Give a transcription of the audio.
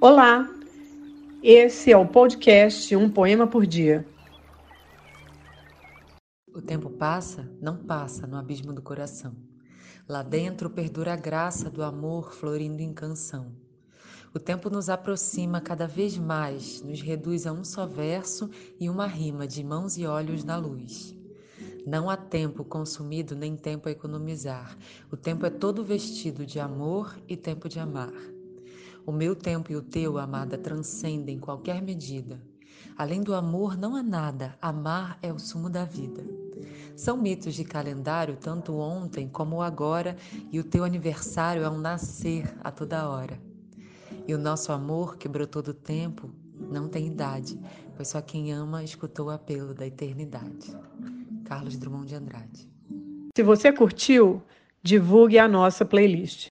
Olá, esse é o podcast Um Poema por Dia. O tempo passa, não passa no abismo do coração. Lá dentro perdura a graça do amor florindo em canção. O tempo nos aproxima cada vez mais, nos reduz a um só verso e uma rima de mãos e olhos na luz. Não há tempo consumido nem tempo a economizar. O tempo é todo vestido de amor e tempo de amar. O meu tempo e o teu, amada, transcendem qualquer medida. Além do amor não há nada, amar é o sumo da vida. São mitos de calendário tanto ontem como agora, e o teu aniversário é um nascer a toda hora. E o nosso amor, que brotou do tempo, não tem idade, pois só quem ama escutou o apelo da eternidade. Carlos Drummond de Andrade. Se você curtiu, divulgue a nossa playlist.